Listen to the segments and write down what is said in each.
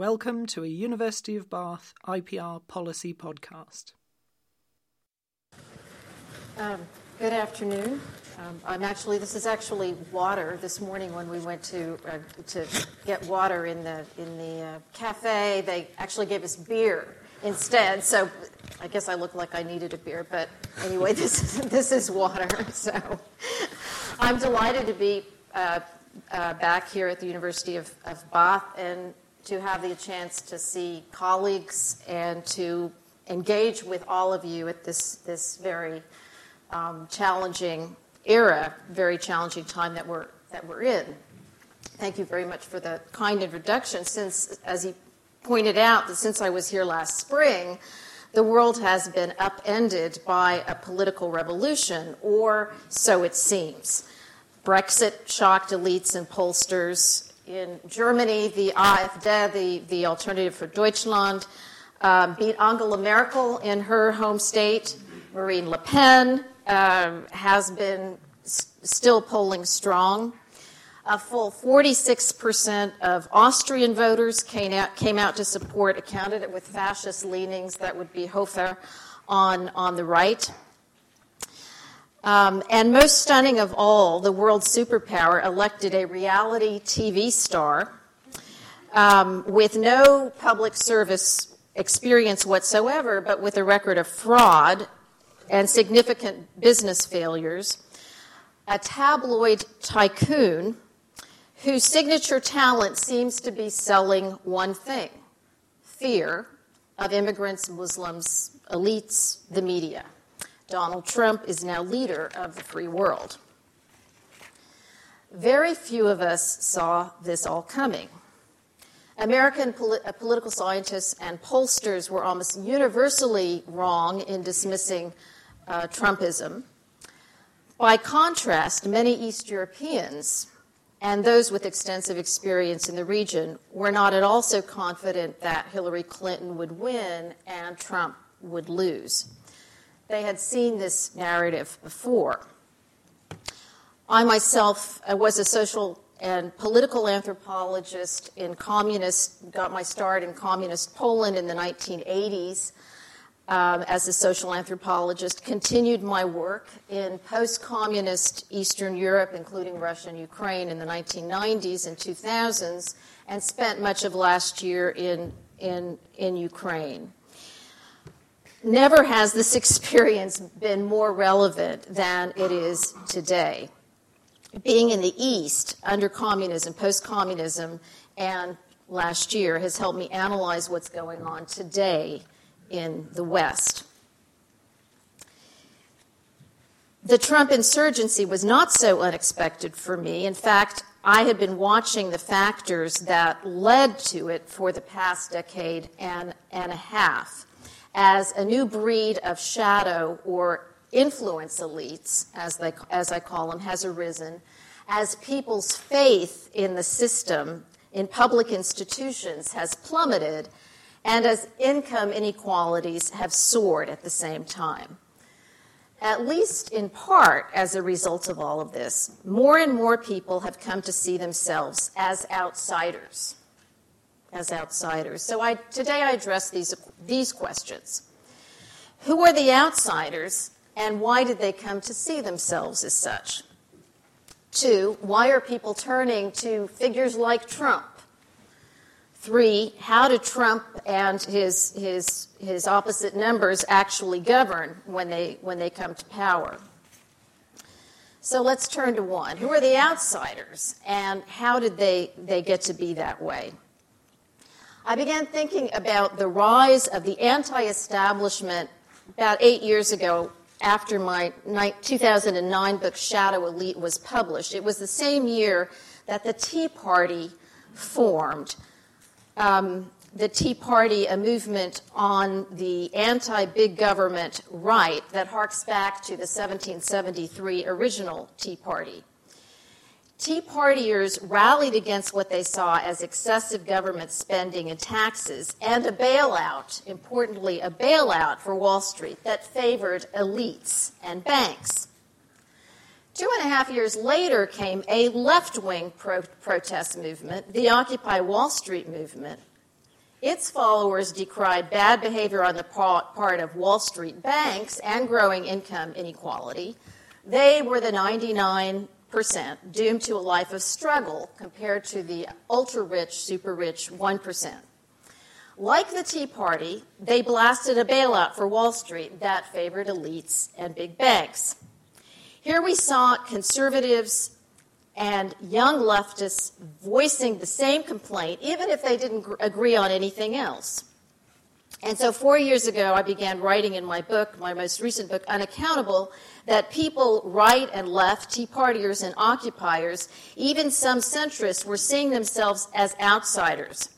Welcome to a University of Bath IPR policy podcast. Um, good afternoon. Um, I'm actually. This is actually water. This morning, when we went to uh, to get water in the in the uh, cafe, they actually gave us beer instead. So, I guess I look like I needed a beer. But anyway, this is this is water. So, I'm delighted to be uh, uh back here at the University of, of Bath and to have the chance to see colleagues and to engage with all of you at this, this very um, challenging era, very challenging time that we're, that we're in. Thank you very much for the kind introduction. Since, as he pointed out, that since I was here last spring, the world has been upended by a political revolution, or so it seems. Brexit shocked elites and pollsters in Germany, the AfD, the, the Alternative for Deutschland, um, beat Angela Merkel in her home state. Marine Le Pen um, has been s- still polling strong. A full 46% of Austrian voters came out, came out to support a candidate with fascist leanings that would be Hofer on, on the right. Um, and most stunning of all, the world superpower elected a reality TV star um, with no public service experience whatsoever, but with a record of fraud and significant business failures, a tabloid tycoon whose signature talent seems to be selling one thing fear of immigrants, Muslims, elites, the media. Donald Trump is now leader of the free world. Very few of us saw this all coming. American polit- uh, political scientists and pollsters were almost universally wrong in dismissing uh, Trumpism. By contrast, many East Europeans and those with extensive experience in the region were not at all so confident that Hillary Clinton would win and Trump would lose. They had seen this narrative before. I myself was a social and political anthropologist in communist, got my start in communist Poland in the 1980s um, as a social anthropologist, continued my work in post communist Eastern Europe, including Russia and Ukraine, in the 1990s and 2000s, and spent much of last year in, in, in Ukraine. Never has this experience been more relevant than it is today. Being in the East under communism, post communism, and last year has helped me analyze what's going on today in the West. The Trump insurgency was not so unexpected for me. In fact, I had been watching the factors that led to it for the past decade and, and a half as a new breed of shadow or influence elites, as, they, as I call them, has arisen, as people's faith in the system, in public institutions, has plummeted, and as income inequalities have soared at the same time. At least in part as a result of all of this, more and more people have come to see themselves as outsiders as outsiders. So I, today I address these, these questions. Who are the outsiders and why did they come to see themselves as such? Two, why are people turning to figures like Trump? Three, how do Trump and his, his, his opposite numbers actually govern when they, when they come to power? So let's turn to one. Who are the outsiders and how did they, they get to be that way? I began thinking about the rise of the anti establishment about eight years ago after my 2009 book Shadow Elite was published. It was the same year that the Tea Party formed. Um, the Tea Party, a movement on the anti big government right that harks back to the 1773 original Tea Party. Tea Partiers rallied against what they saw as excessive government spending and taxes and a bailout, importantly, a bailout for Wall Street that favored elites and banks. Two and a half years later came a left wing pro- protest movement, the Occupy Wall Street movement, Its followers decried bad behavior on the part of Wall Street banks and growing income inequality. They were the 99% doomed to a life of struggle compared to the ultra rich, super rich 1%. Like the Tea Party, they blasted a bailout for Wall Street that favored elites and big banks. Here we saw conservatives and young leftists voicing the same complaint, even if they didn't agree on anything else. And so, four years ago, I began writing in my book, my most recent book, Unaccountable, that people, right and left, Tea Partiers and occupiers, even some centrists, were seeing themselves as outsiders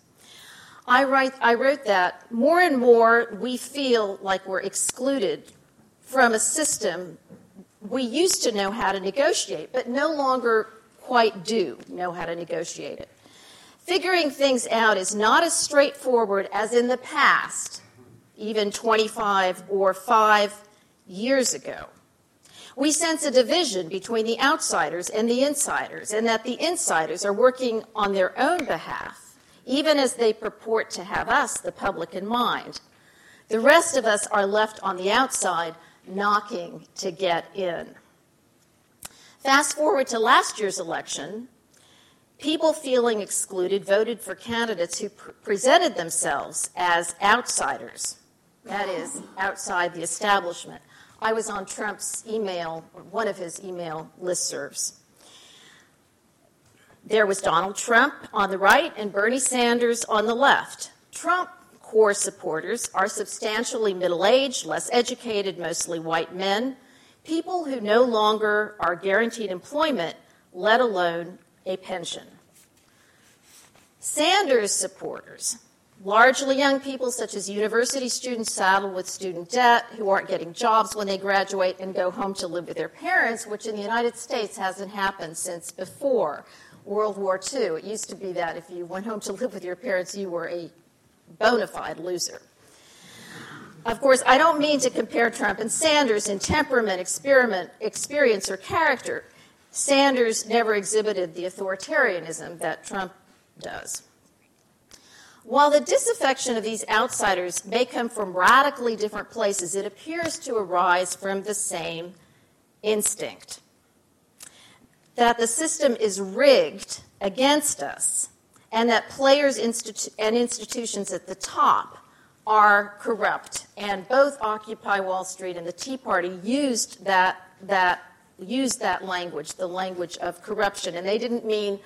I, write, I wrote that more and more we feel like we're excluded from a system we used to know how to negotiate, but no longer quite do know how to negotiate it. Figuring things out is not as straightforward as in the past, even 25 or 5 years ago. We sense a division between the outsiders and the insiders, and that the insiders are working on their own behalf even as they purport to have us, the public, in mind. The rest of us are left on the outside, knocking to get in. Fast forward to last year's election, people feeling excluded voted for candidates who pr- presented themselves as outsiders, that is, outside the establishment. I was on Trump's email, one of his email listservs. There was Donald Trump on the right and Bernie Sanders on the left. Trump core supporters are substantially middle aged, less educated, mostly white men, people who no longer are guaranteed employment, let alone a pension. Sanders supporters, largely young people such as university students saddled with student debt who aren't getting jobs when they graduate and go home to live with their parents, which in the United States hasn't happened since before World War II. It used to be that if you went home to live with your parents, you were a bona fide loser. Of course, I don't mean to compare Trump and Sanders in temperament, experiment, experience, or character. Sanders never exhibited the authoritarianism that Trump does. While the disaffection of these outsiders may come from radically different places, it appears to arise from the same instinct that the system is rigged against us and that players institu- and institutions at the top are corrupt. And both Occupy Wall Street and the Tea Party used that, that, used that language, the language of corruption. And they didn't mean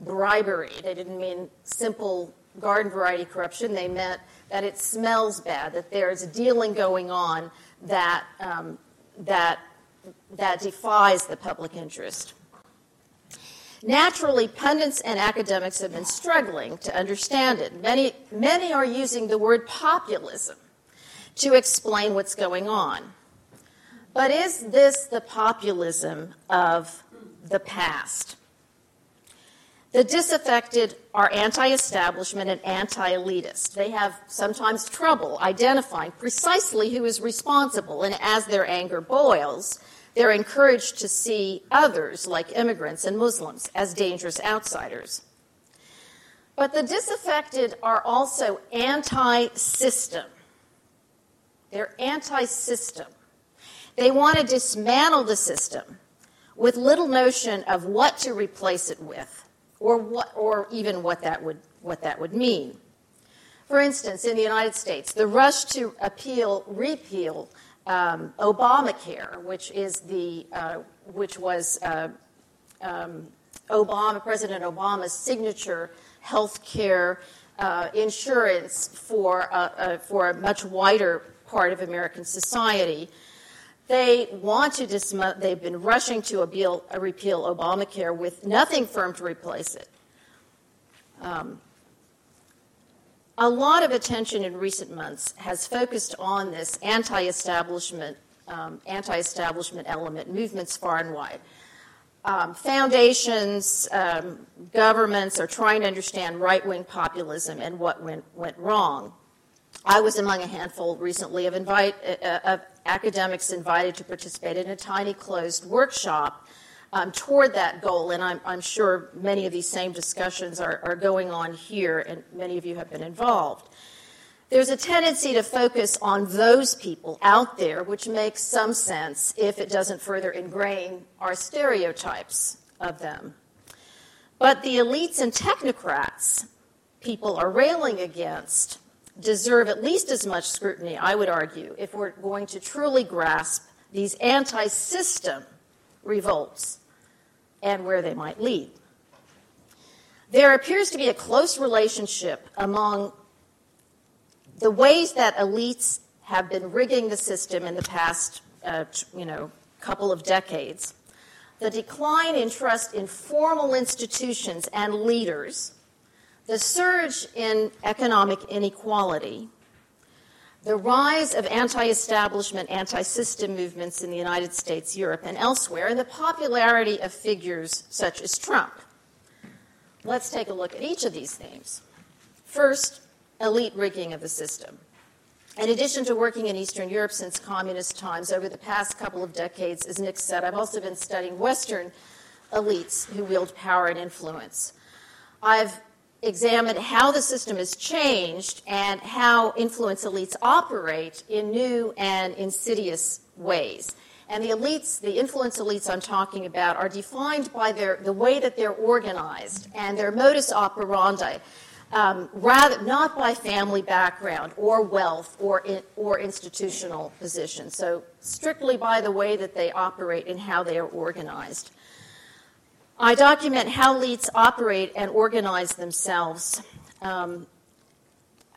bribery, they didn't mean simple garden variety corruption. They meant that it smells bad, that there's a dealing going on that, um, that, that defies the public interest. Naturally, pundits and academics have been struggling to understand it. Many, many are using the word populism to explain what's going on. But is this the populism of the past? The disaffected are anti establishment and anti elitist. They have sometimes trouble identifying precisely who is responsible, and as their anger boils, they're encouraged to see others, like immigrants and Muslims, as dangerous outsiders. But the disaffected are also anti system. They're anti system. They want to dismantle the system with little notion of what to replace it with or, what, or even what that, would, what that would mean. For instance, in the United States, the rush to appeal, repeal um, Obamacare, which is the uh, which was uh, um, Obama, President Obama's signature health care uh, insurance for for a much wider part of American society. They want to dism- they've been rushing to appeal, repeal Obamacare with nothing firm to replace it. Um, a lot of attention in recent months has focused on this anti-establishment, um, anti-establishment element, movements far and wide. Um, foundations, um, governments are trying to understand right-wing populism and what went, went wrong. I was among a handful recently of, invite, uh, uh of academics invited to participate in a tiny closed workshop um, toward that goal, and I'm, I'm, sure many of these same discussions are, are going on here, and many of you have been involved. There's a tendency to focus on those people out there, which makes some sense if it doesn't further ingrain our stereotypes of them. But the elites and technocrats people are railing against deserve at least as much scrutiny, I would argue, if we're going to truly grasp these anti system revolts and where they might lead. There appears to be a close relationship among the ways that elites have been rigging the system in the past, uh, you know, couple of decades, the decline in trust in formal institutions and leaders, the surge in economic inequality, the rise of anti establishment, anti system movements in the United States, Europe, and elsewhere, and the popularity of figures such as Trump. Let's take a look at each of these themes. First, elite rigging of the system. In addition to working in Eastern Europe since communist times over the past couple of decades, as Nick said, I've also been studying Western elites who wield power and influence. I've examined how the system has changed and how influence elites operate in new and insidious ways. And the elites, the influence elites I'm talking about, are defined by their, the way that they're organized and their modus operandi um, rather not by family background or wealth or, in, or institutional position. So strictly by the way that they operate and how they are organized. I document how elites operate and organize themselves um,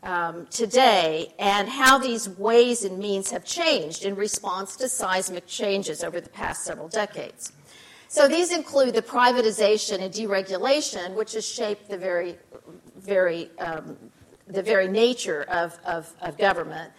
um, today and how these ways and means have changed in response to seismic changes over the past several decades. So these include the privatization and deregulation, which has shaped the very very, um, the very nature of, of, of government.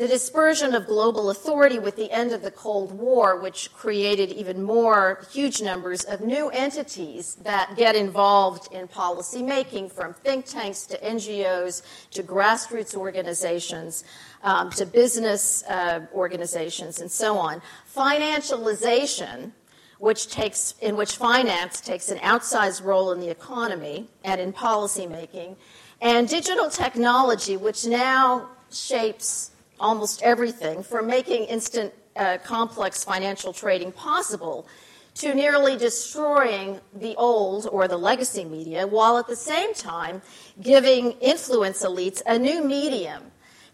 The dispersion of global authority with the end of the Cold War, which created even more huge numbers of new entities that get involved in policy making, from think tanks to NGOs to grassroots organizations um, to business uh, organizations and so on. Financialization, which takes, in which finance takes an outsized role in the economy and in policymaking, and digital technology, which now shapes almost everything from making instant uh, complex financial trading possible to nearly destroying the old or the legacy media, while at the same time giving influence elites a new medium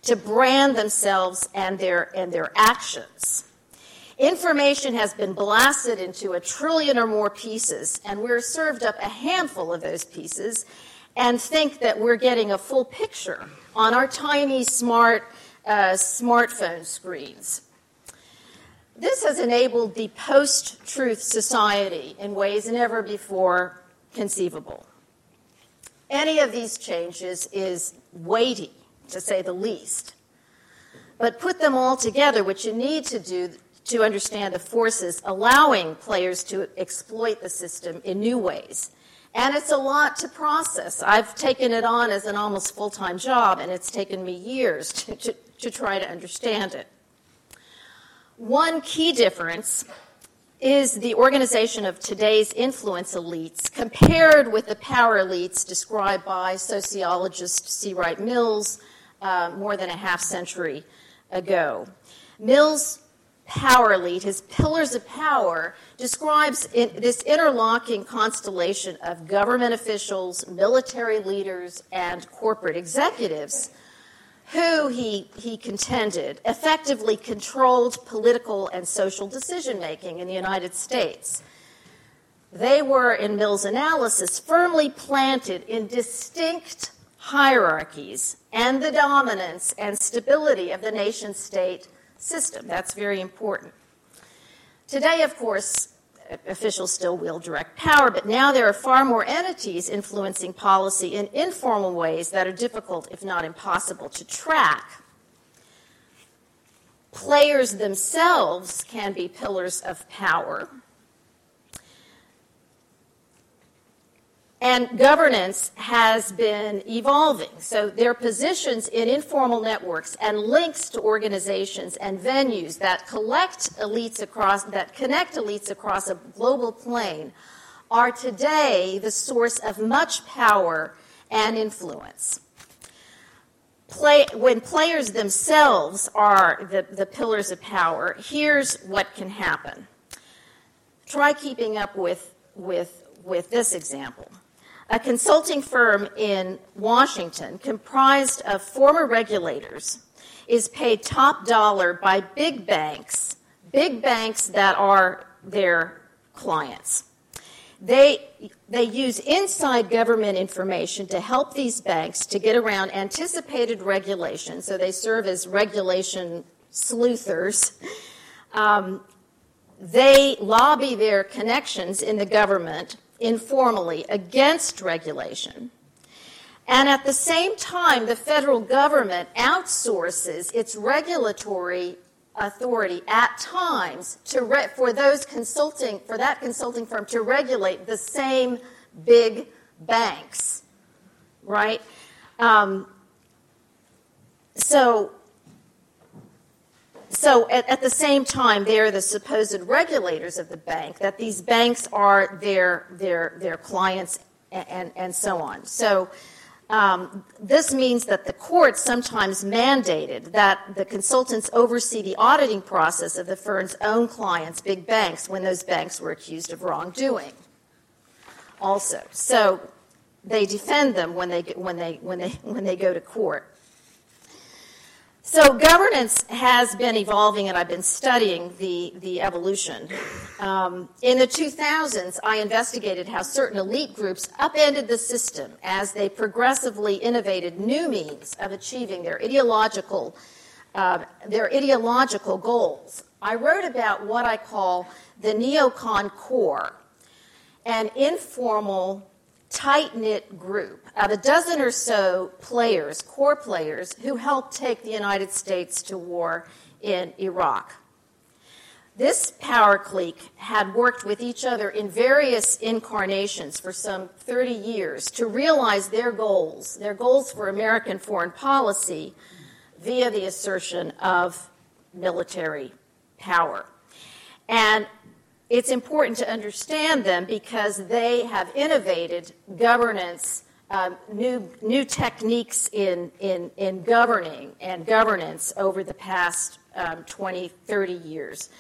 to brand themselves and their, and their actions. Information has been blasted into a trillion or more pieces, and we're served up a handful of those pieces and think that we're getting a full picture on our tiny smart uh, smartphone screens. This has enabled the post truth society in ways never before conceivable. Any of these changes is weighty, to say the least. But put them all together, what you need to do to understand the forces allowing players to exploit the system in new ways. And it's a lot to process. I've taken it on as an almost full time job, and it's taken me years to, to, to, try to understand it. One key difference is the organization of today's influence elites compared with the power elites described by sociologist C. Wright Mills uh, more than a half century ago. Mills power elite, his pillars of power, describes this interlocking constellation of government officials, military leaders, and corporate executives who he, he contended effectively controlled political and social decision making in the United States. They were, in Mill's analysis, firmly planted in distinct hierarchies and the dominance and stability of the nation state system. That's very important. Today, of course, officials still wield direct power, but now there are far more entities influencing policy in informal ways that are difficult, if not impossible, to track. Players themselves can be pillars of power. And governance has been evolving. So their positions in informal networks and links to organizations and venues that collect elites across that connect elites across a global plane are today the source of much power and influence. Play, when players themselves are the, the pillars of power, here's what can happen. Try keeping up with, with, with this example. A consulting firm in Washington, comprised of former regulators, is paid top dollar by big banks, big banks that are their clients. They, they use inside government information to help these banks to get around anticipated regulation, so they serve as regulation sleuthers. Um, they lobby their connections in the government informally against regulation. And at the same time, the federal government outsources its regulatory authority at times to re- for those consulting for that consulting firm to regulate the same big banks, right? Um, so so at, at, the same time, they're the supposed regulators of the bank, that these banks are their, their, their clients and, and, and so on. So um, this means that the court sometimes mandated that the consultants oversee the auditing process of the firm's own clients, big banks, when those banks were accused of wrongdoing. Also, so they defend them when they, when they, when they, when they go to court. So governance has been evolving, and I've been studying the, the evolution. Um, in the 2000s, I investigated how certain elite groups upended the system as they progressively innovated new means of achieving their ideological, uh, their ideological goals. I wrote about what I call the neocon core, an informal tight knit group of a dozen or so players, core players, who helped take the United States to war in Iraq. This power clique had worked with each other in various incarnations for some 30 years to realize their goals, their goals for American foreign policy via the assertion of military power. And it's important to understand them because they have innovated governance, um, new, new techniques in, in, in governing and governance over the past um, 20, 30 years.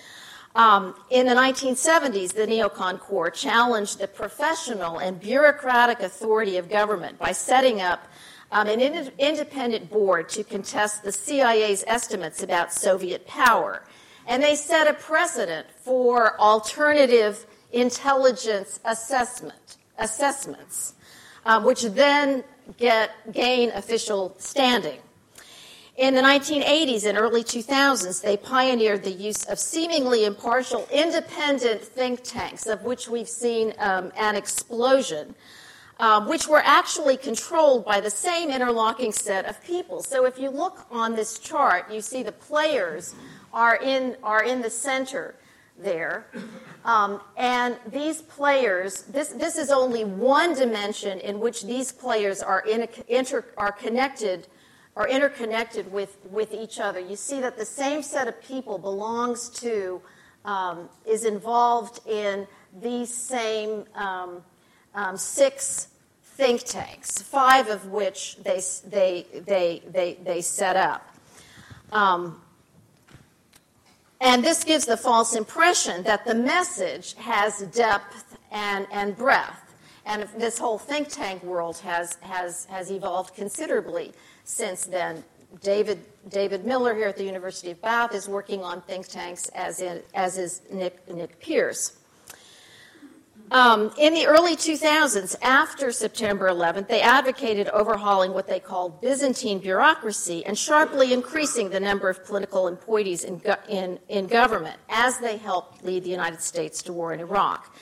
Um, in the 1970s, the Neocon core challenged the professional and bureaucratic authority of government by setting up um, an in- independent board to contest the CIA's estimates about Soviet power and they set a precedent for alternative intelligence assessment assessments, uh, which then get gain official standing. In the 1980s and early 2000s, they pioneered the use of seemingly impartial, independent think tanks, of which we've seen um, an explosion, um, which were actually controlled by the same interlocking set of people. So if you look on this chart, you see the players are in, are in the center there. Um, and these players, this, this is only one dimension in which these players are, in, inter, are connected, are interconnected with, with each other. You see that the same set of people belongs to, um, is involved in these same um, um six think tanks, five of which they, they, they, they, they set up. And this gives the false impression that the message has depth and, and breadth. And this whole think tank world has, has, has evolved considerably since then. David, David Miller here at the University of Bath is working on think tanks, as, in, as is Nick, Nick Pearce. Um, in the early 2000s, after September 11th, they advocated overhauling what they called Byzantine bureaucracy and sharply increasing the number of political appointees in, in, in government as they helped lead the United States to war in Iraq.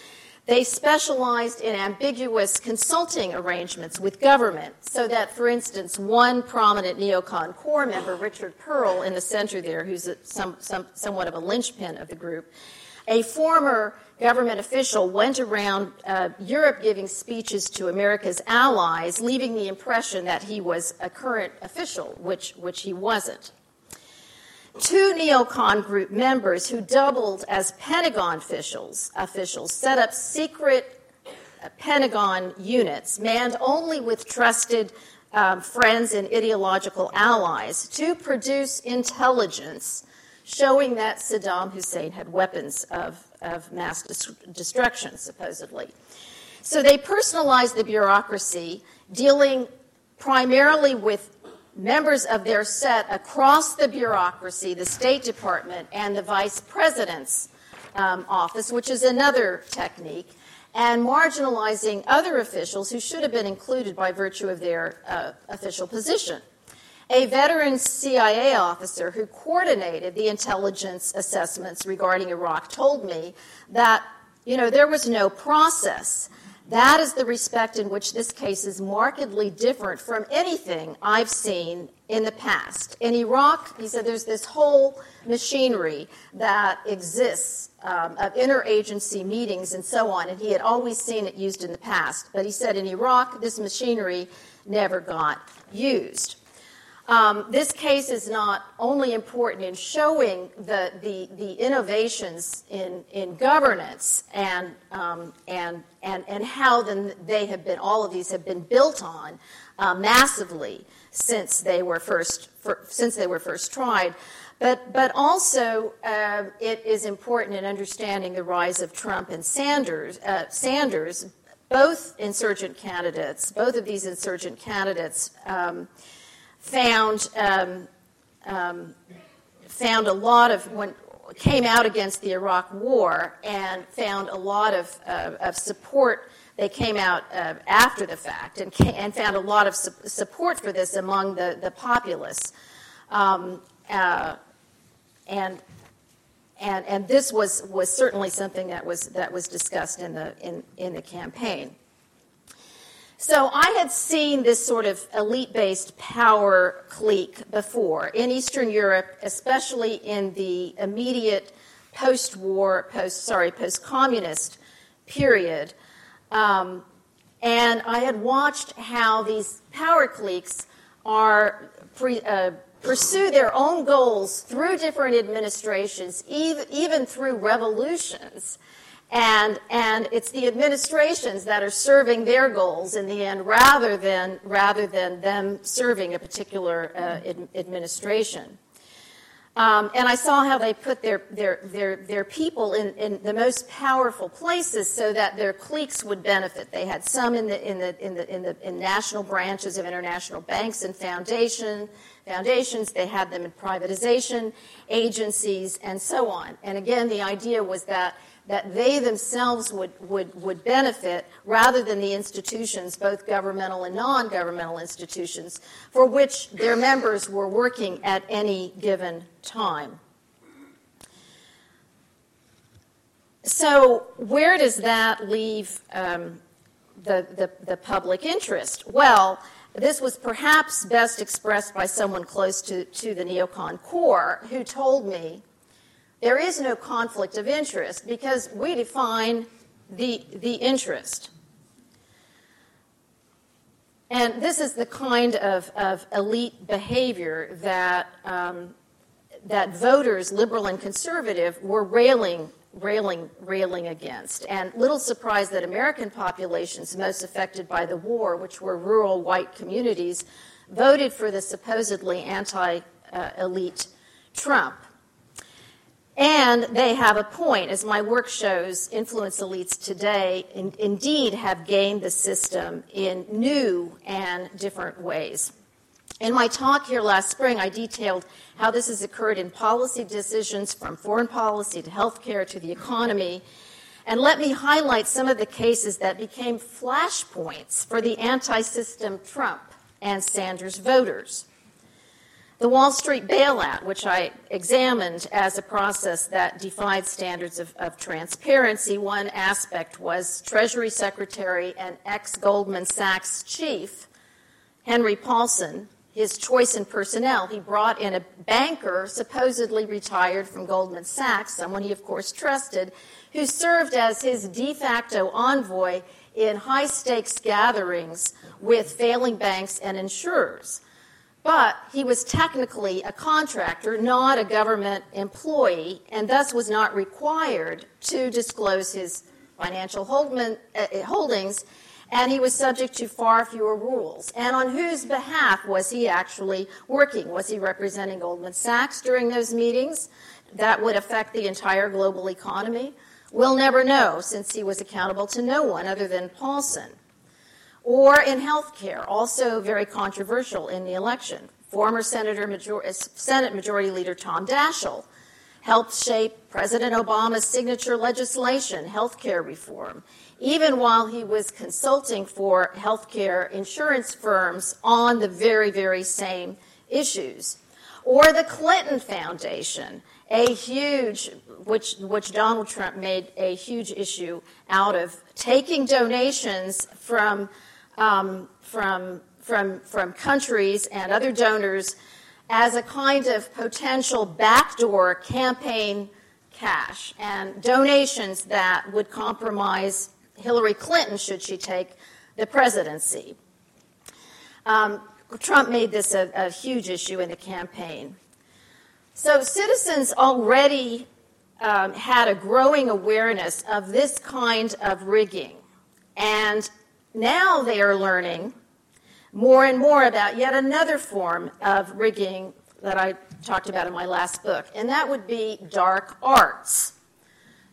They specialized in ambiguous consulting arrangements with government, so that, for instance, one prominent neocon core member, Richard Perle, in the center there, who's a, some, some, somewhat of a linchpin of the group, a former government official went around uh, Europe giving speeches to America's allies, leaving the impression that he was a current official, which, which he wasn't. Two neocon group members who doubled as Pentagon officials, officials set up secret uh, Pentagon units manned only with trusted um, friends and ideological allies to produce intelligence showing that Saddam Hussein had weapons of, of mass destruction, supposedly. So they personalized the bureaucracy, dealing primarily with members of their set across the bureaucracy, the State Department, and the Vice President's um, office, which is another technique, and marginalizing other officials who should have been included by virtue of their uh, official position. A veteran CIA officer who coordinated the intelligence assessments regarding Iraq told me that, you know, there was no process. That is the respect in which this case is markedly different from anything I've seen in the past. In Iraq, he said there's this whole machinery that exists um, of interagency meetings and so on, and he had always seen it used in the past. But he said in Iraq, this machinery never got used. Um, this case is not only important in showing the, the, the innovations in, in governance and, um, and, and, and how then they have been, all of these have been built on uh, massively since they were first, for, since they were first tried. But, but also, uh, it is important in understanding the rise of Trump and Sanders, uh, Sanders both insurgent candidates, both of these insurgent candidates. Um, found um, um, found a lot of when came out against the Iraq War and found a lot of, uh, of support. They came out uh, after the fact and, came, and found a lot of su- support for this among the, the populace. Um, uh, and, and, and this was, was certainly something that was, that was discussed in the, in, in the campaign. So I had seen this sort of elite based power clique before in Eastern Europe, especially in the immediate post war, post, sorry, post communist period. Um, and I had watched how these power cliques are pre, uh, pursue their own goals through different administrations, even, even through revolutions. And, and it's the administrations that are serving their goals in the end rather than, rather than them serving a particular uh, ad- administration. Um, and I saw how they put their, their, their, their people in, in the most powerful places so that their cliques would benefit. They had some in the, in the, in the, in the in national branches of international banks and foundation, foundations. They had them in privatization agencies and so on. And again, the idea was that that they themselves would, would, would benefit rather than the institutions, both governmental and non governmental institutions, for which their members were working at any given time. So, where does that leave um, the, the, the public interest? Well, this was perhaps best expressed by someone close to, to the neocon core who told me there is no conflict of interest because we define the, the interest. And this is the kind of, of elite behavior that, um, that voters, liberal and conservative, were railing, railing, railing against. And little surprise that American populations most affected by the war, which were rural white communities, voted for the supposedly anti elite Trump. And they have a point. As my work shows, influence elites today in, indeed have gained the system in new and different ways. In my talk here last spring, I detailed how this has occurred in policy decisions from foreign policy to healthcare to the economy. And let me highlight some of the cases that became flashpoints for the anti system Trump and Sanders voters. The Wall Street bailout, which I examined as a process that defied standards of, of transparency, one aspect was Treasury Secretary and ex Goldman Sachs chief Henry Paulson his choice in personnel, he brought in a banker, supposedly retired from Goldman Sachs, someone he, of course, trusted, who served as his de facto envoy in high stakes gatherings with failing banks and insurers. But he was technically a contractor, not a government employee, and thus was not required to disclose his financial uh, holdings and he was subject to far fewer rules. And on whose behalf was he actually working? Was he representing Goldman Sachs during those meetings? That would affect the entire global economy. We'll never know since he was accountable to no one other than Paulson. Or in health care, also very controversial in the election. Former Senator Major- uh, Senate Majority Leader Tom Daschle helped shape President Obama's signature legislation, health care reform even while he was consulting for healthcare insurance firms on the very, very same issues. Or the Clinton Foundation, a huge, which, which Donald Trump made a huge issue out of, taking donations from, um, from, from, from countries and other donors as a kind of potential backdoor campaign cash and donations that would compromise Hillary Clinton should she take the presidency. Um, Trump made this a, a, huge issue in the campaign. So citizens already um, had a growing awareness of this kind of rigging. And now they are learning more and more about yet another form of rigging that I talked about in my last book, and that would be dark arts.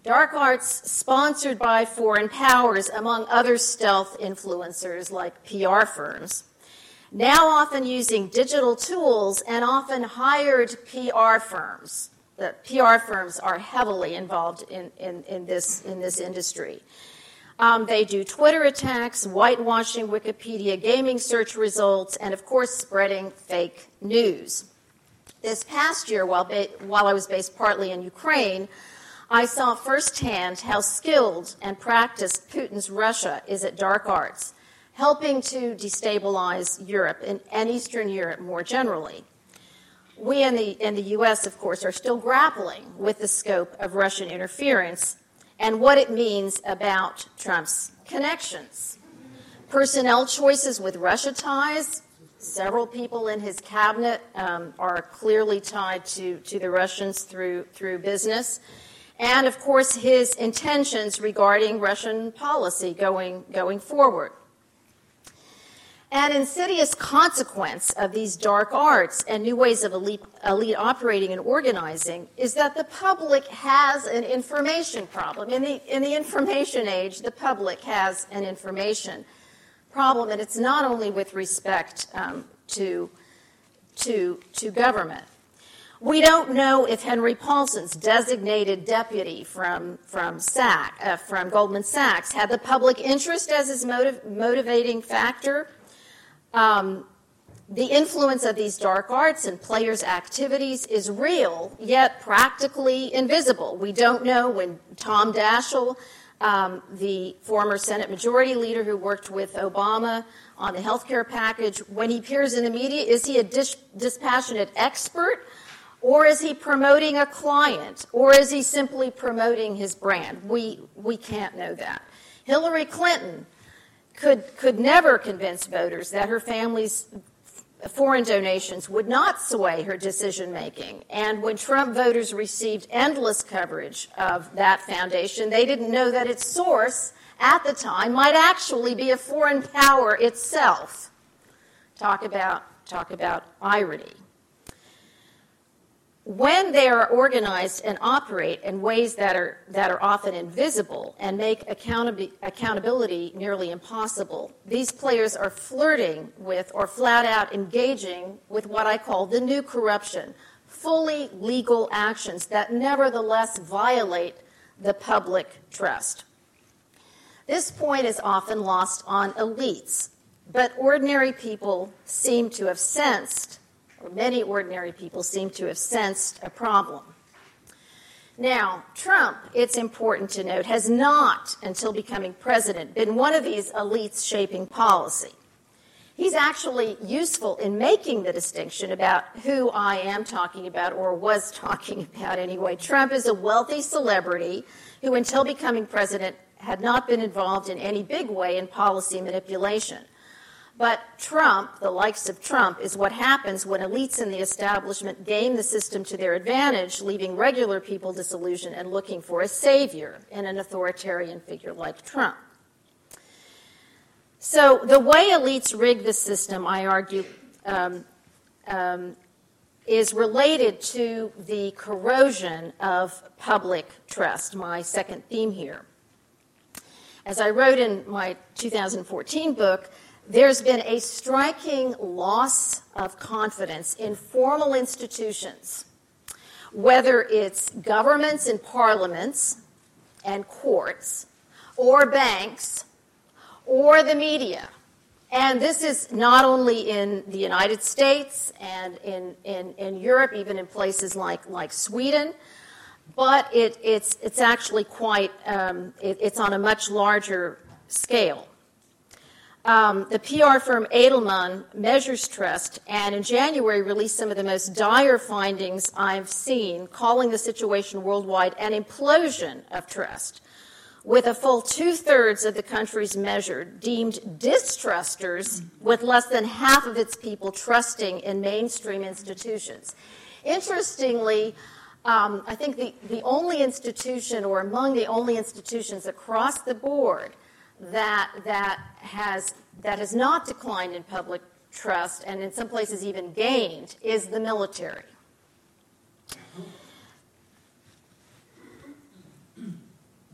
Dark arts sponsored by foreign powers, among other stealth influencers like PR firms, now often using digital tools and often hired PR firms. The PR firms are heavily involved in, in, in this, in this industry. Um, they do Twitter attacks, whitewashing Wikipedia gaming search results, and of course, spreading fake news. This past year, while, ba- while I was based partly in Ukraine, I saw firsthand how skilled and practiced Putin's Russia is at dark arts, helping to destabilize Europe and, and Eastern Europe more generally. We in the, in the U.S., of course, are still grappling with the scope of Russian interference and what it means about Trump's connections. Personnel choices with Russia ties. Several people in his cabinet um, are clearly tied to, to the Russians through, through business and of course his intentions regarding Russian policy going, going forward. An insidious consequence of these dark arts and new ways of elite, elite, operating and organizing is that the public has an information problem. In the, in the information age, the public has an information problem, and it's not only with respect um, to, to, to government. We don't know if Henry Paulson's designated deputy from, from, SAC, uh, from Goldman Sachs had the public interest as his motiv- motivating factor. Um, the influence of these dark arts and players' activities is real, yet practically invisible. We don't know when Tom Daschle, um, the former Senate Majority Leader who worked with Obama on the health care package, when he appears in the media, is he a dis- dispassionate expert or is he promoting a client? Or is he simply promoting his brand? We, we can't know that. Hillary Clinton could, could never convince voters that her family's foreign donations would not sway her decision making. And when Trump voters received endless coverage of that foundation, they didn't know that its source at the time might actually be a foreign power itself. Talk about, talk about irony when they are organized and operate in ways that are, that are often invisible and make accountability, accountability nearly impossible, these players are flirting with or flat out engaging with what I call the new corruption fully legal actions that nevertheless violate the public trust. This point is often lost on elites, but ordinary people seem to have sensed or many ordinary people seem to have sensed a problem. Now, Trump, it's important to note, has not, until becoming president, been one of these elites shaping policy. he's actually useful in making the distinction about who I am talking about or was talking about anyway. Trump is a wealthy celebrity who, until becoming president, had not been involved in any big way in policy manipulation. But Trump, the likes of Trump, is what happens when elites in the establishment game the system to their advantage, leaving regular people disillusioned and looking for a savior in an authoritarian figure like Trump. So, the way elites rig the system, I argue, um, um, is related to the corrosion of public trust, my second theme here. As I wrote in my 2014 book, there's been a striking loss of confidence in formal institutions, whether it's governments and parliaments and courts, or banks, or the media. And this is not only in the United States and in, in, in Europe, even in places like, like Sweden, but it, it's, it's actually quite, um, it, it's on a much larger scale. Um, the PR firm Edelman measures trust, and in January released some of the most dire findings I've seen, calling the situation worldwide an implosion of trust. With a full two thirds of the countries measured deemed distrusters, with less than half of its people trusting in mainstream institutions. Interestingly, um, I think the, the only institution, or among the only institutions across the board, that, that, has, that has not declined in public trust and in some places even gained is the military.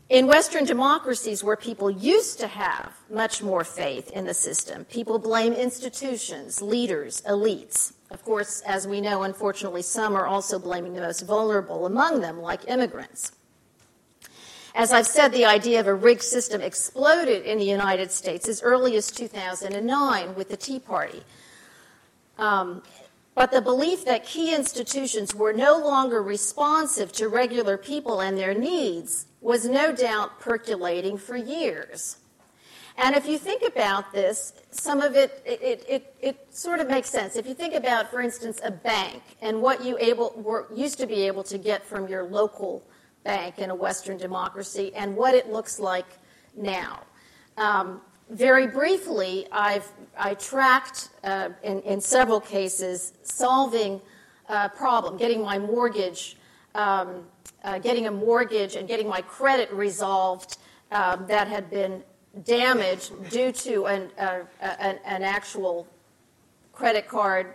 In Western democracies, where people used to have much more faith in the system, people blame institutions, leaders, elites. Of course, as we know, unfortunately, some are also blaming the most vulnerable among them, like immigrants. As I've said, the idea of a rigged system exploded in the United States as early as 2009 with the Tea Party. Um, but the belief that key institutions were no longer responsive to regular people and their needs was no doubt percolating for years. And if you think about this, some of it, it, it, it, sort of makes sense. If you think about, for instance, a bank and what you able, were, used to be able to get from your local bank in a Western democracy and what it looks like now. Um, very briefly, I've I tracked uh, in, in, several cases solving a problem, getting my mortgage, um, uh, getting a mortgage, and getting my credit resolved um, that had been damaged due to an, uh, an, an actual credit card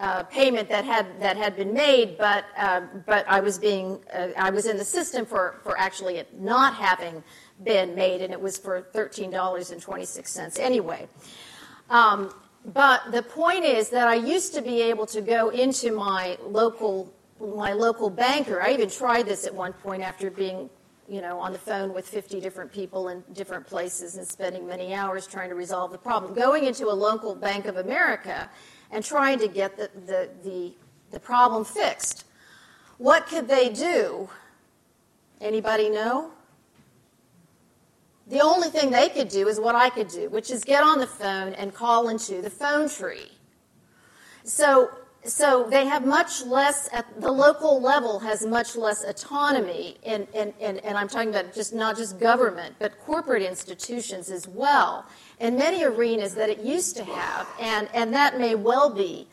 uh, payment that had that had been made, but uh, but I was being uh, I was in the system for for actually it not having been made, and it was for thirteen dollars and twenty six cents anyway. Um, but the point is that I used to be able to go into my local my local banker. I even tried this at one point after being you know on the phone with 50 different people in different places and spending many hours trying to resolve the problem. Going into a local Bank of America and trying to get the, the, the, the problem fixed. What could they do? Anybody know? The only thing they could do is what I could do, which is get on the phone and call into the phone tree. So so they have much less at the local level has much less autonomy in, in, and i'm talking about just not just government but corporate institutions as well in many arenas that it used to have and, and that may well be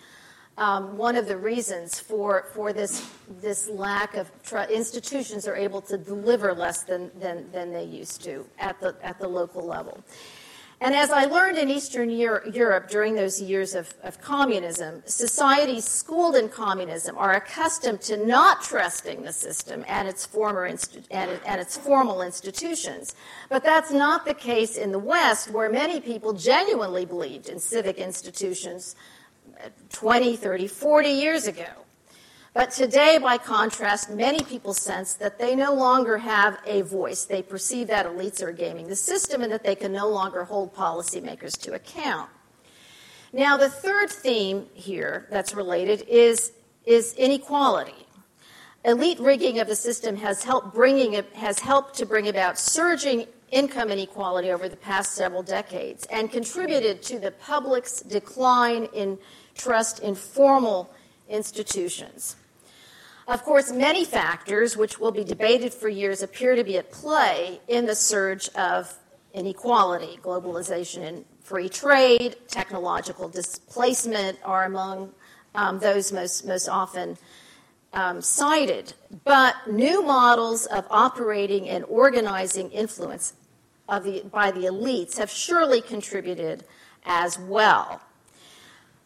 um, one of the reasons for, for this, this lack of institutions are able to deliver less than, than, than they used to at the, at the local level and as I learned in Eastern Europe during those years of, of, communism, societies schooled in communism are accustomed to not trusting the system and its, former and, and its formal institutions. But that's not the case in the West, where many people genuinely believed in civic institutions uh, 20, 30, 40 years ago. But today, by contrast, many people sense that they no longer have a voice. They perceive that elites are gaming the system and that they can no longer hold policymakers to account. Now, the third theme here that's related is, is inequality. Elite rigging of the system has helped, bringing, has helped to bring about surging income inequality over the past several decades and contributed to the public's decline in trust in formal institutions. Of course, many factors, which will be debated for years, appear to be at play in the surge of inequality. Globalization and free trade, technological displacement are among um, those most, most often um, cited. But new models of operating and organizing influence the, by the elites have surely contributed as well.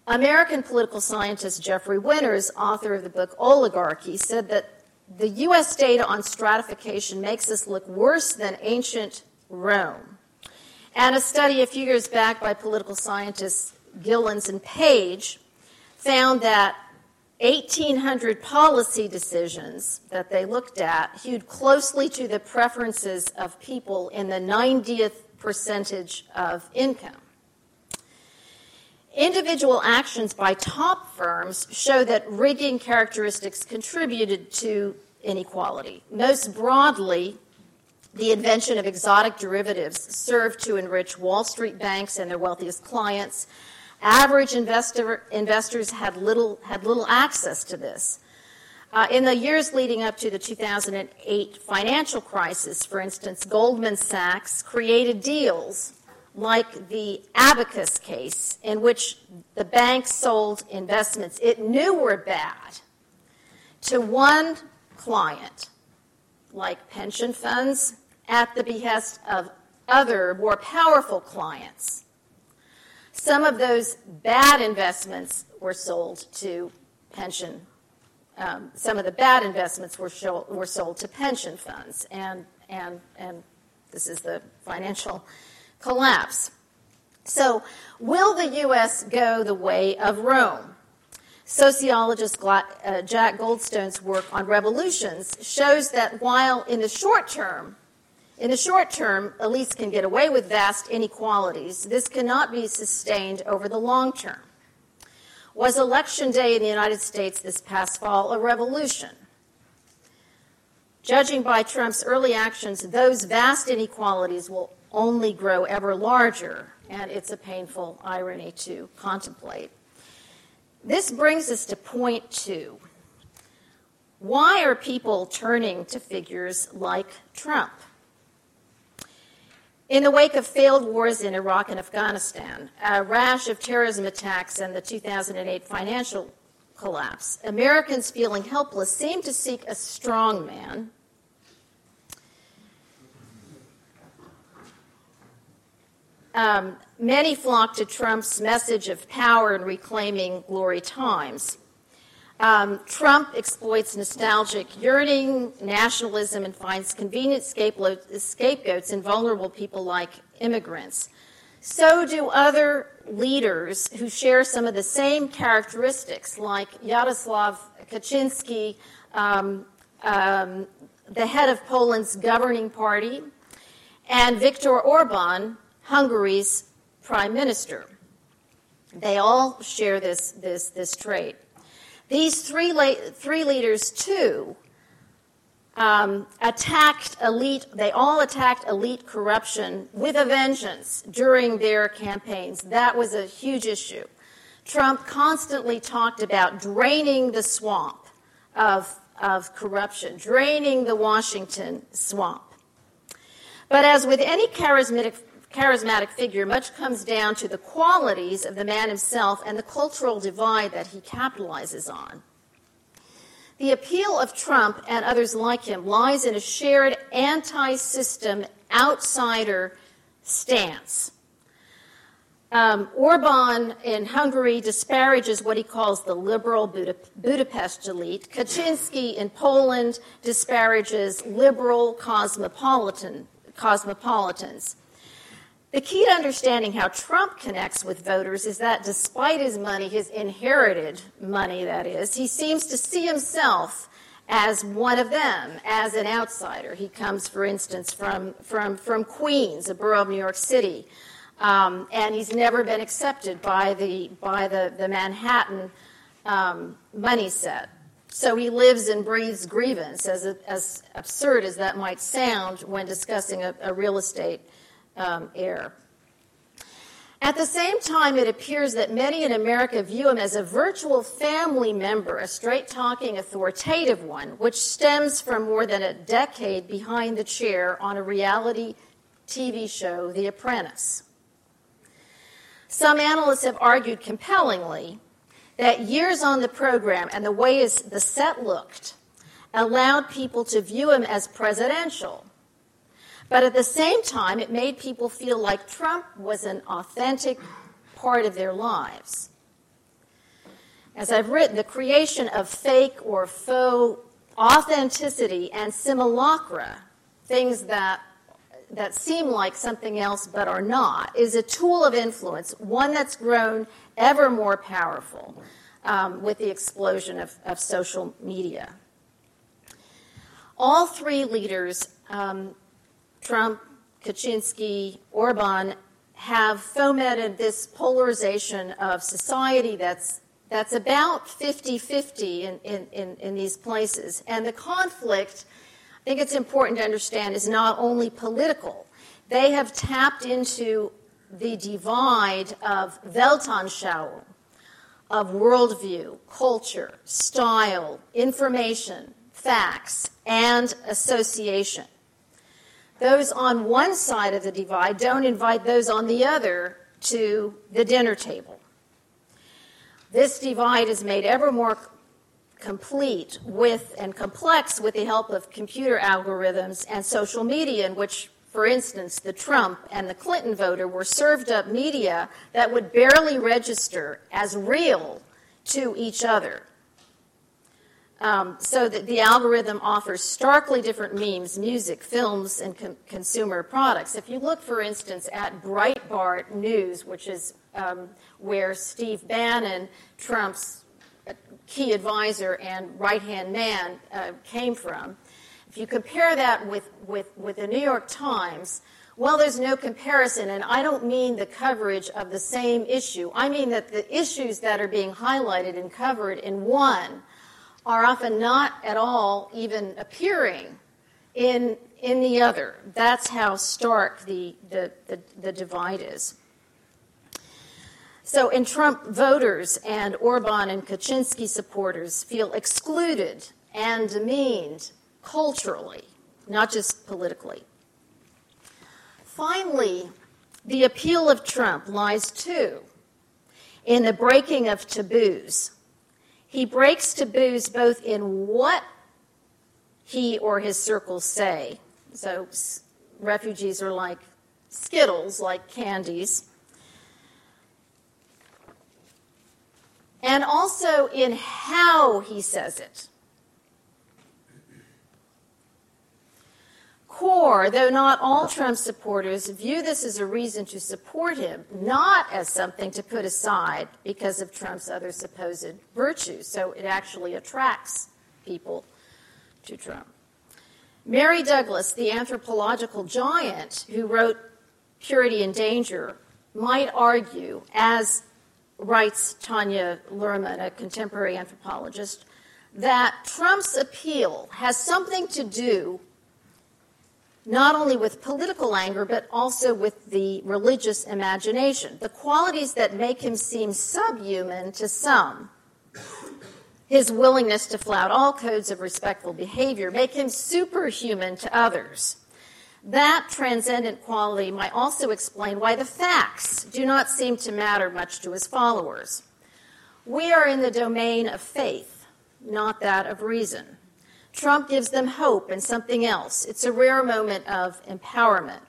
American political scientist Jeffrey Winters, author of the book Oligarchy, said that the U.S. data on stratification makes us look worse than ancient Rome. And a study a few years back by political scientists Gilens and Page found that 1,800 policy decisions that they looked at hewed closely to the preferences of people in the 90th percentage of income. Individual actions by top firms show that rigging characteristics contributed to inequality. Most broadly, the invention of exotic derivatives served to enrich Wall Street banks and their wealthiest clients. Average investor, investors had little, had little access to this. Uh, in the years leading up to the 2008 financial crisis, for instance, Goldman Sachs created deals like the Abacus case, in which the bank sold investments it knew were bad to one client, like pension funds, at the behest of other more powerful clients. Some of those bad investments were sold to pension. Um, some of the bad investments were, show, were sold to pension funds, and and and this is the financial collapse. So, will the U.S. go the way of Rome? Sociologist uh, Jack Goldstone's work on revolutions shows that while in the short term, in the short term, elites can get away with vast inequalities, this cannot be sustained over the long term. Was Election Day in the United States this past fall a revolution? Judging by Trump's early actions, those vast inequalities will only grow ever larger, and it's a painful irony to contemplate. This brings us to point two. Why are people turning to figures like Trump? In the wake of failed wars in Iraq and Afghanistan, a rash of terrorism attacks, and the 2008 financial collapse, Americans feeling helpless seem to seek a strong man Um, many flocked to Trump's message of power and reclaiming glory times. Um, Trump exploits nostalgic yearning, nationalism, and finds convenient scapegoats in vulnerable people like immigrants. So do other leaders who share some of the same characteristics, like Yaroslav Kaczynski, um, um, the head of Poland's governing party, and Viktor Orban, Hungary's prime minister. They all share this, this, this trait. These three, la- three leaders, too, um, attacked elite, they all attacked elite corruption with a vengeance during their campaigns. That was a huge issue. Trump constantly talked about draining the swamp of, of corruption, draining the Washington swamp. But as with any charismatic charismatic figure, much comes down to the qualities of the man himself and the cultural divide that he capitalizes on. The appeal of Trump and others like him lies in a shared anti system outsider stance. Um, Orban in Hungary disparages what he calls the liberal Budapest elite. Kaczynski in Poland disparages liberal cosmopolitan, cosmopolitans. The key to understanding how Trump connects with voters is that despite his money, his inherited money, that is, he seems to see himself as one of them, as an outsider. He comes, for instance, from, from, from Queens, a borough of New York City, um, and he's never been accepted by the, by the, the Manhattan um, money set. So he lives and breathes grievance, as, as absurd as that might sound when discussing a, a real estate um, heir. At the same time, it appears that many in America view him as a virtual family member, a straight talking, authoritative one, which stems from more than a decade behind the chair on a reality TV show, The Apprentice. Some analysts have argued compellingly that years on the program and the way the set looked allowed people to view him as presidential. But at the same time, it made people feel like Trump was an authentic part of their lives. As I've written, the creation of fake or faux authenticity and simulacra, things that that seem like something else but are not, is a tool of influence, one that's grown ever more powerful um, with the explosion of, of, social media. All three leaders, um, Trump, Kaczynski, Orban, have fomented this polarization of society that's, that's about 50 50 in, in, in, in these places. And the conflict, I think it's important to understand, is not only political. They have tapped into the divide of Weltanschauung, of worldview, culture, style, information, facts, and association. Those on one side of the divide don't invite those on the other to the dinner table. This divide is made ever more complete with and complex with the help of computer algorithms and social media, in which for instance, the Trump and the Clinton voter were served up media that would barely register as real to each other. Um, so that the algorithm offers starkly different memes, music, films, and com- consumer products. If you look, for instance, at Breitbart News, which is um, where Steve Bannon, Trump's uh, key advisor and right hand man, uh, came from, if you compare that with, with, with the New York Times, well, there's no comparison, and I don't mean the coverage of the same issue. I mean that the issues that are being highlighted and covered in one are often not at all even appearing in, in the other. That's how stark the, the, the, the divide is. So, in Trump voters and Orban and Kaczynski supporters feel excluded and demeaned culturally, not just politically. Finally, the appeal of Trump lies too in the breaking of taboos. He breaks taboos both in what he or his circles say. So, refugees are like Skittles, like candies. And also in how he says it. Core, though not all Trump supporters, view this as a reason to support him, not as something to put aside because of Trump's other supposed virtues. So it actually attracts people to Trump. Mary Douglas, the anthropological giant who wrote Purity and Danger, might argue, as writes Tanya Luhrmann, a contemporary anthropologist, that Trump's appeal has something to do not only with political anger, but also with the religious imagination, the qualities that make him seem subhuman to some. His willingness to flout all codes of respectful behavior make him superhuman to others. That transcendent quality might also explain why the facts do not seem to matter much to his followers. We are in the domain of faith, not that of reason. Trump gives them hope and something else. It's a rare moment of empowerment.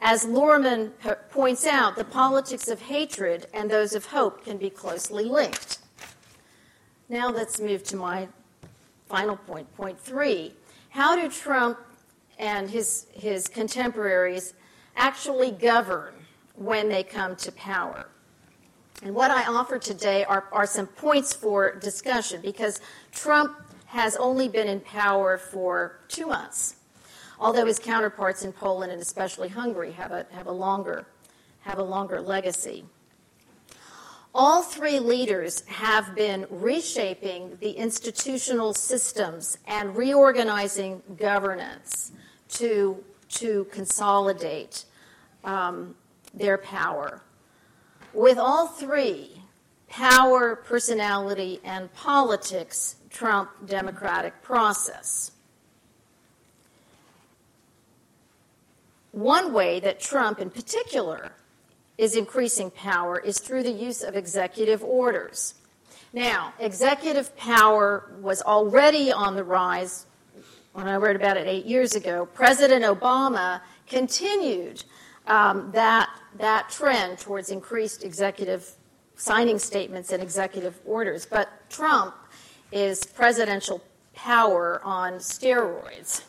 As Luhrmann points out, the politics of hatred and those of hope can be closely linked. Now let's move to my final point, point three. How do Trump and his, his contemporaries actually govern when they come to power? And what I offer today are, are some points for discussion because Trump has only been in power for two months, although his counterparts in Poland and especially Hungary have a, have a, longer, have a longer legacy. All three leaders have been reshaping the institutional systems and reorganizing governance to, to consolidate um, their power. With all three, power, personality, and politics trump democratic process. One way that Trump, in particular, is increasing power is through the use of executive orders. Now, executive power was already on the rise when I wrote about it eight years ago. President Obama continued um, that, that trend towards increased executive signing statements and executive orders. But Trump is presidential power on steroids.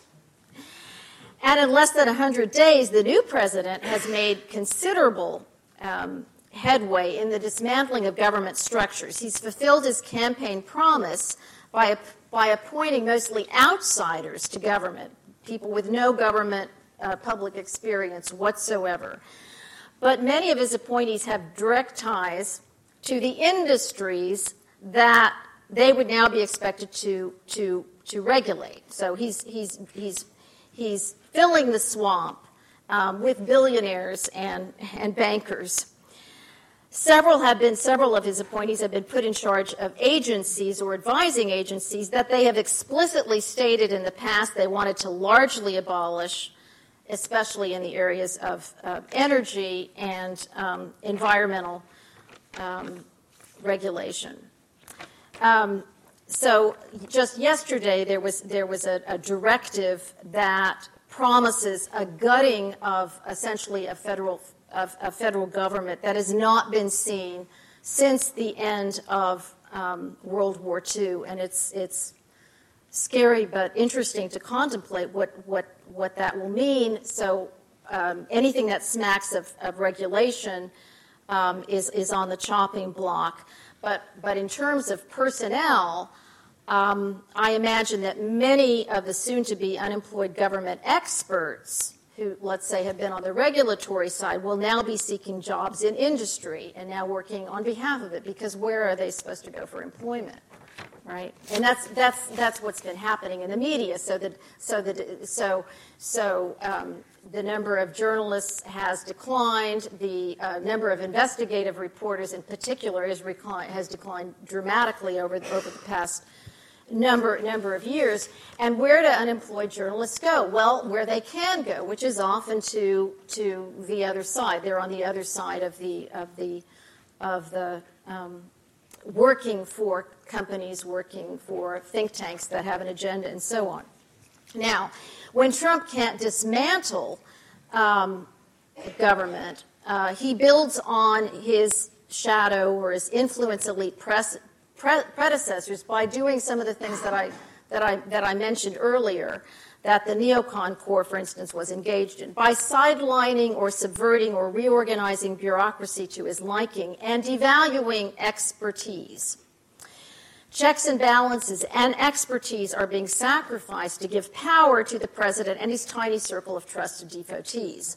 And in less than 100 days, the new president has made considerable um, headway in the dismantling of government structures. He's fulfilled his campaign promise by, by appointing mostly outsiders to government, people with no government uh, public experience whatsoever. But many of his appointees have direct ties to the industries that they would now be expected to, to, to regulate. So he's, he's, he's, he's filling the swamp um, with billionaires and, and bankers. Several have been, several of his appointees have been put in charge of agencies or advising agencies that they have explicitly stated in the past they wanted to largely abolish, especially in the areas of uh, energy and um, environmental um, regulation. Um, so just yesterday there was there was a, a directive that promises a gutting of essentially a federal, of, a federal government that has not been seen since the end of um, World War II. And it's, it's scary but interesting to contemplate what, what, what that will mean. So um, anything that smacks of, of regulation um, is, is on the chopping block. But, but in terms of personnel, um, I imagine that many of the soon to be unemployed government experts who, let's say, have been on the regulatory side will now be seeking jobs in industry and now working on behalf of it because where are they supposed to go for employment? Right, and that's that's that's what's been happening in the media. So that so that so so um, the number of journalists has declined. The uh, number of investigative reporters, in particular, is has declined dramatically over over the past number, number of years. And where do unemployed journalists go? Well, where they can go, which is often to, to the other side. They're on the other side of the, of the, of the um, working for companies, working for think tanks that have an agenda, and so on. Now, when Trump can't dismantle um, government, uh, he builds on his shadow or his influence elite pre- predecessors by doing some of the things that I, that I, that I mentioned earlier that the neocon core, for instance, was engaged in, by sidelining or subverting or reorganizing bureaucracy to his liking and devaluing expertise. Checks and balances and expertise are being sacrificed to give power to the president and his tiny circle of trusted devotees.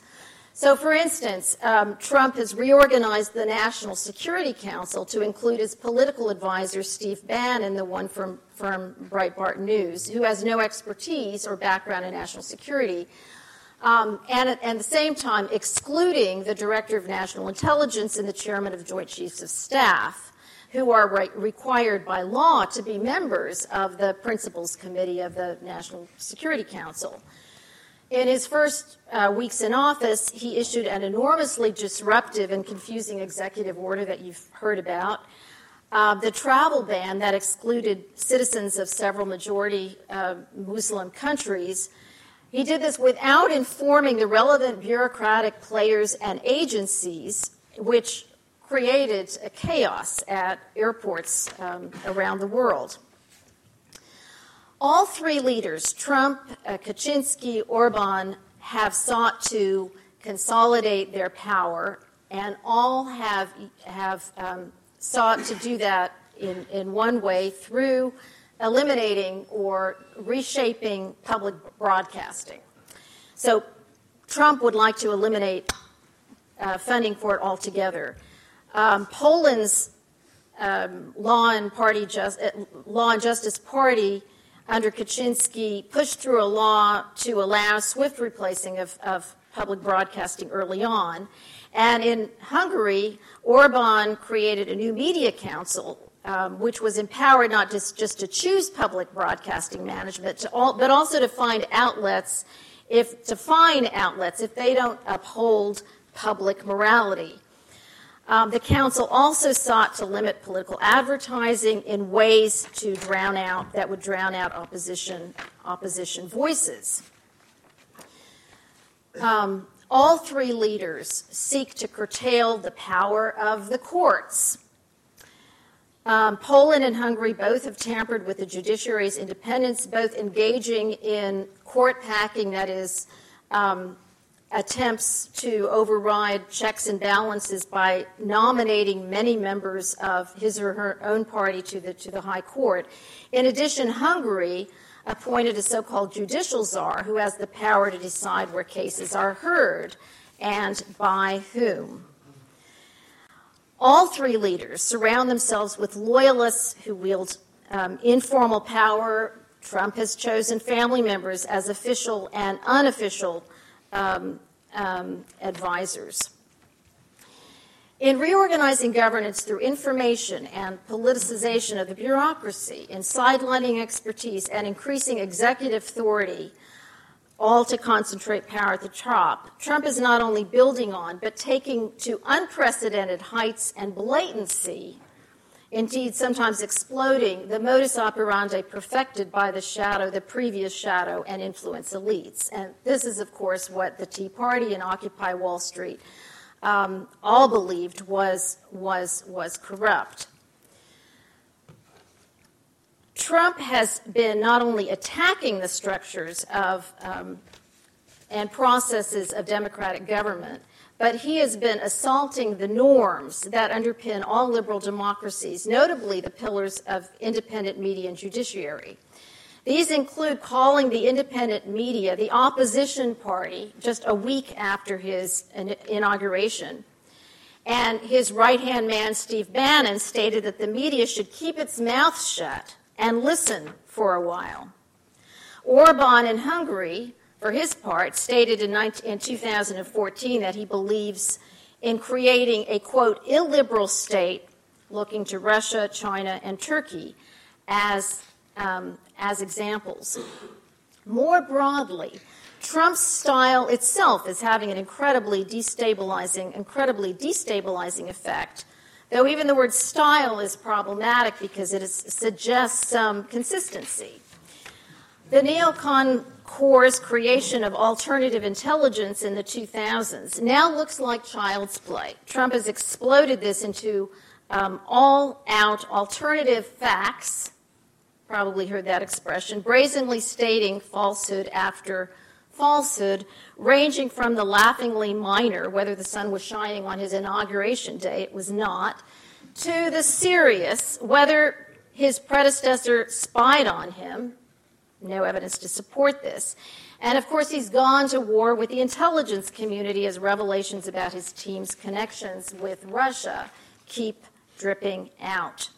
So, for instance, um, Trump has reorganized the National Security Council to include his political advisor, Steve Bannon, the one from, from Breitbart News, who has no expertise or background in national security. Um, and at, the same time, excluding the Director of National Intelligence and the Chairman of Joint Chiefs of Staff, who are re- required by law to be members of the Principals Committee of the National Security Council. In his first uh, weeks in office, he issued an enormously disruptive and confusing executive order that you've heard about. Uh, the travel ban that excluded citizens of several majority uh, Muslim countries. He did this without informing the relevant bureaucratic players and agencies, which created chaos at airports um, around the world. All three leaders, Trump, uh, Kaczynski, Orban, have sought to consolidate their power, and all have, have um, sought to do that in, in one way through eliminating or reshaping public broadcasting. So Trump would like to eliminate uh, funding for it altogether. Um, Poland's um, Law and Party Just, uh, Law and Justice Party under Kaczynski pushed through a law to allow swift replacing of, of public broadcasting early on. And in Hungary, Orban created a new media council, um, which was empowered not just, just to choose public broadcasting management, all, but also to find outlets, if to find outlets if they don't uphold public morality. Um, the council also sought to limit political advertising in ways to drown out that would drown out opposition opposition voices. Um, all three leaders seek to curtail the power of the courts. Um, Poland and Hungary both have tampered with the judiciary's independence, both engaging in court packing, that is, um, attempts to override checks and balances by nominating many members of his or her own party to the, to the High Court. In addition, Hungary appointed a so called judicial czar who has the power to decide where cases are heard and by whom. All three leaders surround themselves with loyalists who wield um, informal power. Trump has chosen family members as official and unofficial um, um, advisors. In reorganizing governance through information and politicization of the bureaucracy, in sidelining expertise and increasing executive authority, all to concentrate power at the top, Trump is not only building on, but taking to unprecedented heights and blatancy indeed sometimes exploding, the modus operandi perfected by the shadow, the previous shadow, and influence elites. And this is, of course, what the Tea Party and Occupy Wall Street um, all believed was, was, was corrupt. Trump has been not only attacking the structures of um, and processes of democratic government, but he has been assaulting the norms that underpin all liberal democracies, notably the pillars of independent media and judiciary. These include calling the independent media the opposition party just a week after his inauguration. And his right hand man, Steve Bannon, stated that the media should keep its mouth shut and listen for a while. Orban in Hungary for his part, stated in, 19, in 2014 that he believes in creating a, quote, illiberal state looking to Russia, China, and Turkey as, um, as examples. More broadly, Trump's style itself is having an incredibly destabilizing, incredibly destabilizing effect. Though even the word style is problematic because it is, suggests some consistency. The neocon Core's creation of alternative intelligence in the 2000s now looks like child's play. Trump has exploded this into um, all out alternative facts, probably heard that expression, brazenly stating falsehood after falsehood, ranging from the laughingly minor, whether the sun was shining on his inauguration day, it was not, to the serious, whether his predecessor spied on him, no evidence to support this. And of course, he's gone to war with the intelligence community as revelations about his team's connections with Russia keep dripping out.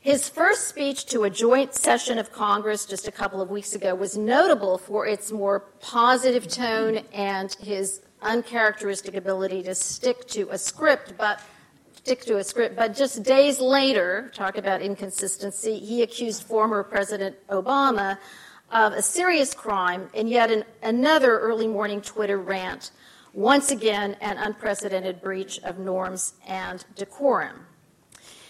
His first speech to a joint session of Congress just a couple of weeks ago was notable for its more positive tone and his uncharacteristic ability to stick to a script, but stick to a script. But just days later, talk about inconsistency, he accused former President Obama of a serious crime and yet an, another early morning Twitter rant. Once again, an unprecedented breach of norms and decorum.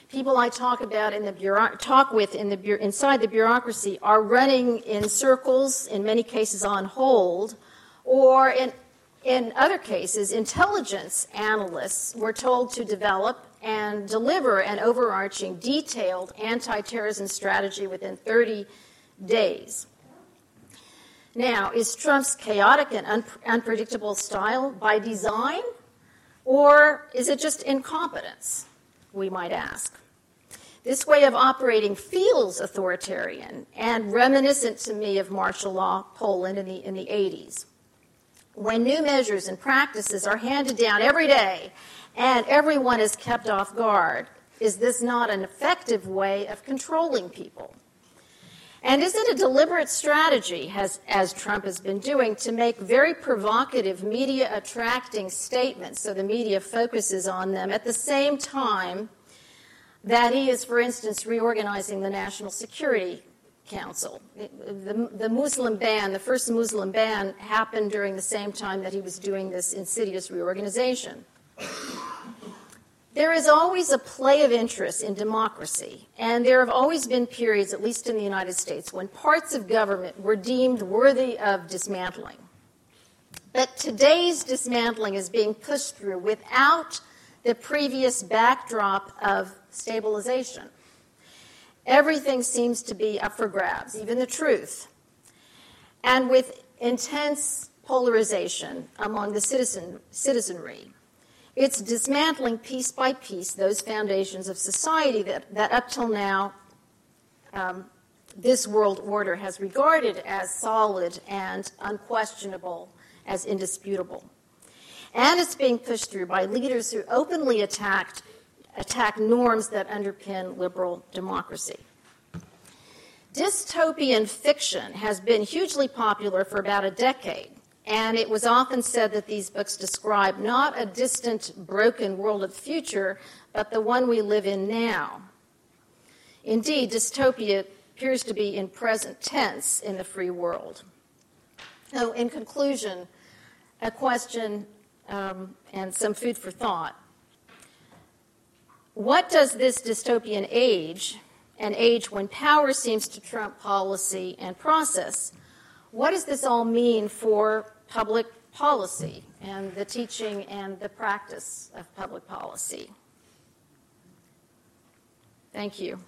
People I talk about in the bureau- talk with in the inside the bureaucracy are running in circles, in many cases on hold, or in in other cases, intelligence analysts were told to develop and deliver an overarching, detailed anti terrorism strategy within 30 days. Now, is Trump's chaotic and un- unpredictable style by design, or is it just incompetence, we might ask? This way of operating feels authoritarian and reminiscent to me of martial law Poland in the, in the 80s. When new measures and practices are handed down every day and everyone is kept off guard. Is this not an effective way of controlling people? And is it a deliberate strategy, has, as Trump has been doing, to make very provocative, media attracting statements so the media focuses on them at the same time that he is, for instance, reorganizing the National Security Council? The, the Muslim ban, the first Muslim ban, happened during the same time that he was doing this insidious reorganization. There is always a play of interest in democracy, and there have always been periods, at least in the United States, when parts of government were deemed worthy of dismantling. But today's dismantling is being pushed through without the previous backdrop of stabilization. Everything seems to be up for grabs, even the truth. And with intense polarization among the citizen, citizenry, it's dismantling piece by piece those foundations of society that, that up till now um, this world order has regarded as solid and unquestionable, as indisputable. And it's being pushed through by leaders who openly attacked, attack norms that underpin liberal democracy. Dystopian fiction has been hugely popular for about a decade. And it was often said that these books describe not a distant, broken world of the future, but the one we live in now. Indeed, dystopia appears to be in present tense in the free world. So, in conclusion, a question um, and some food for thought. What does this dystopian age, an age when power seems to trump policy and process, what does this all mean for public policy and the teaching and the practice of public policy. Thank you.